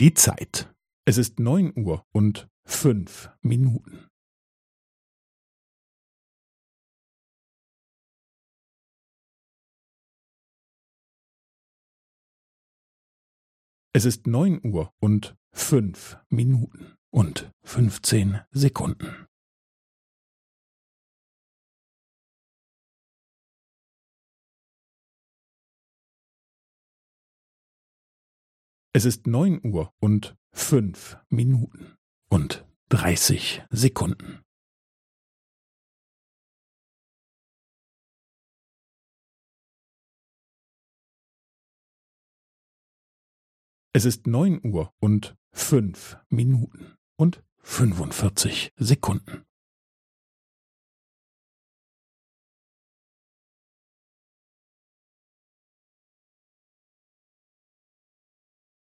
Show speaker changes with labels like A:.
A: Die Zeit. Es ist neun Uhr und fünf Minuten. Es ist neun Uhr und fünf Minuten und fünfzehn Sekunden. Es ist neun Uhr und fünf Minuten und dreißig Sekunden. Es ist neun Uhr und fünf Minuten und fünfundvierzig Sekunden.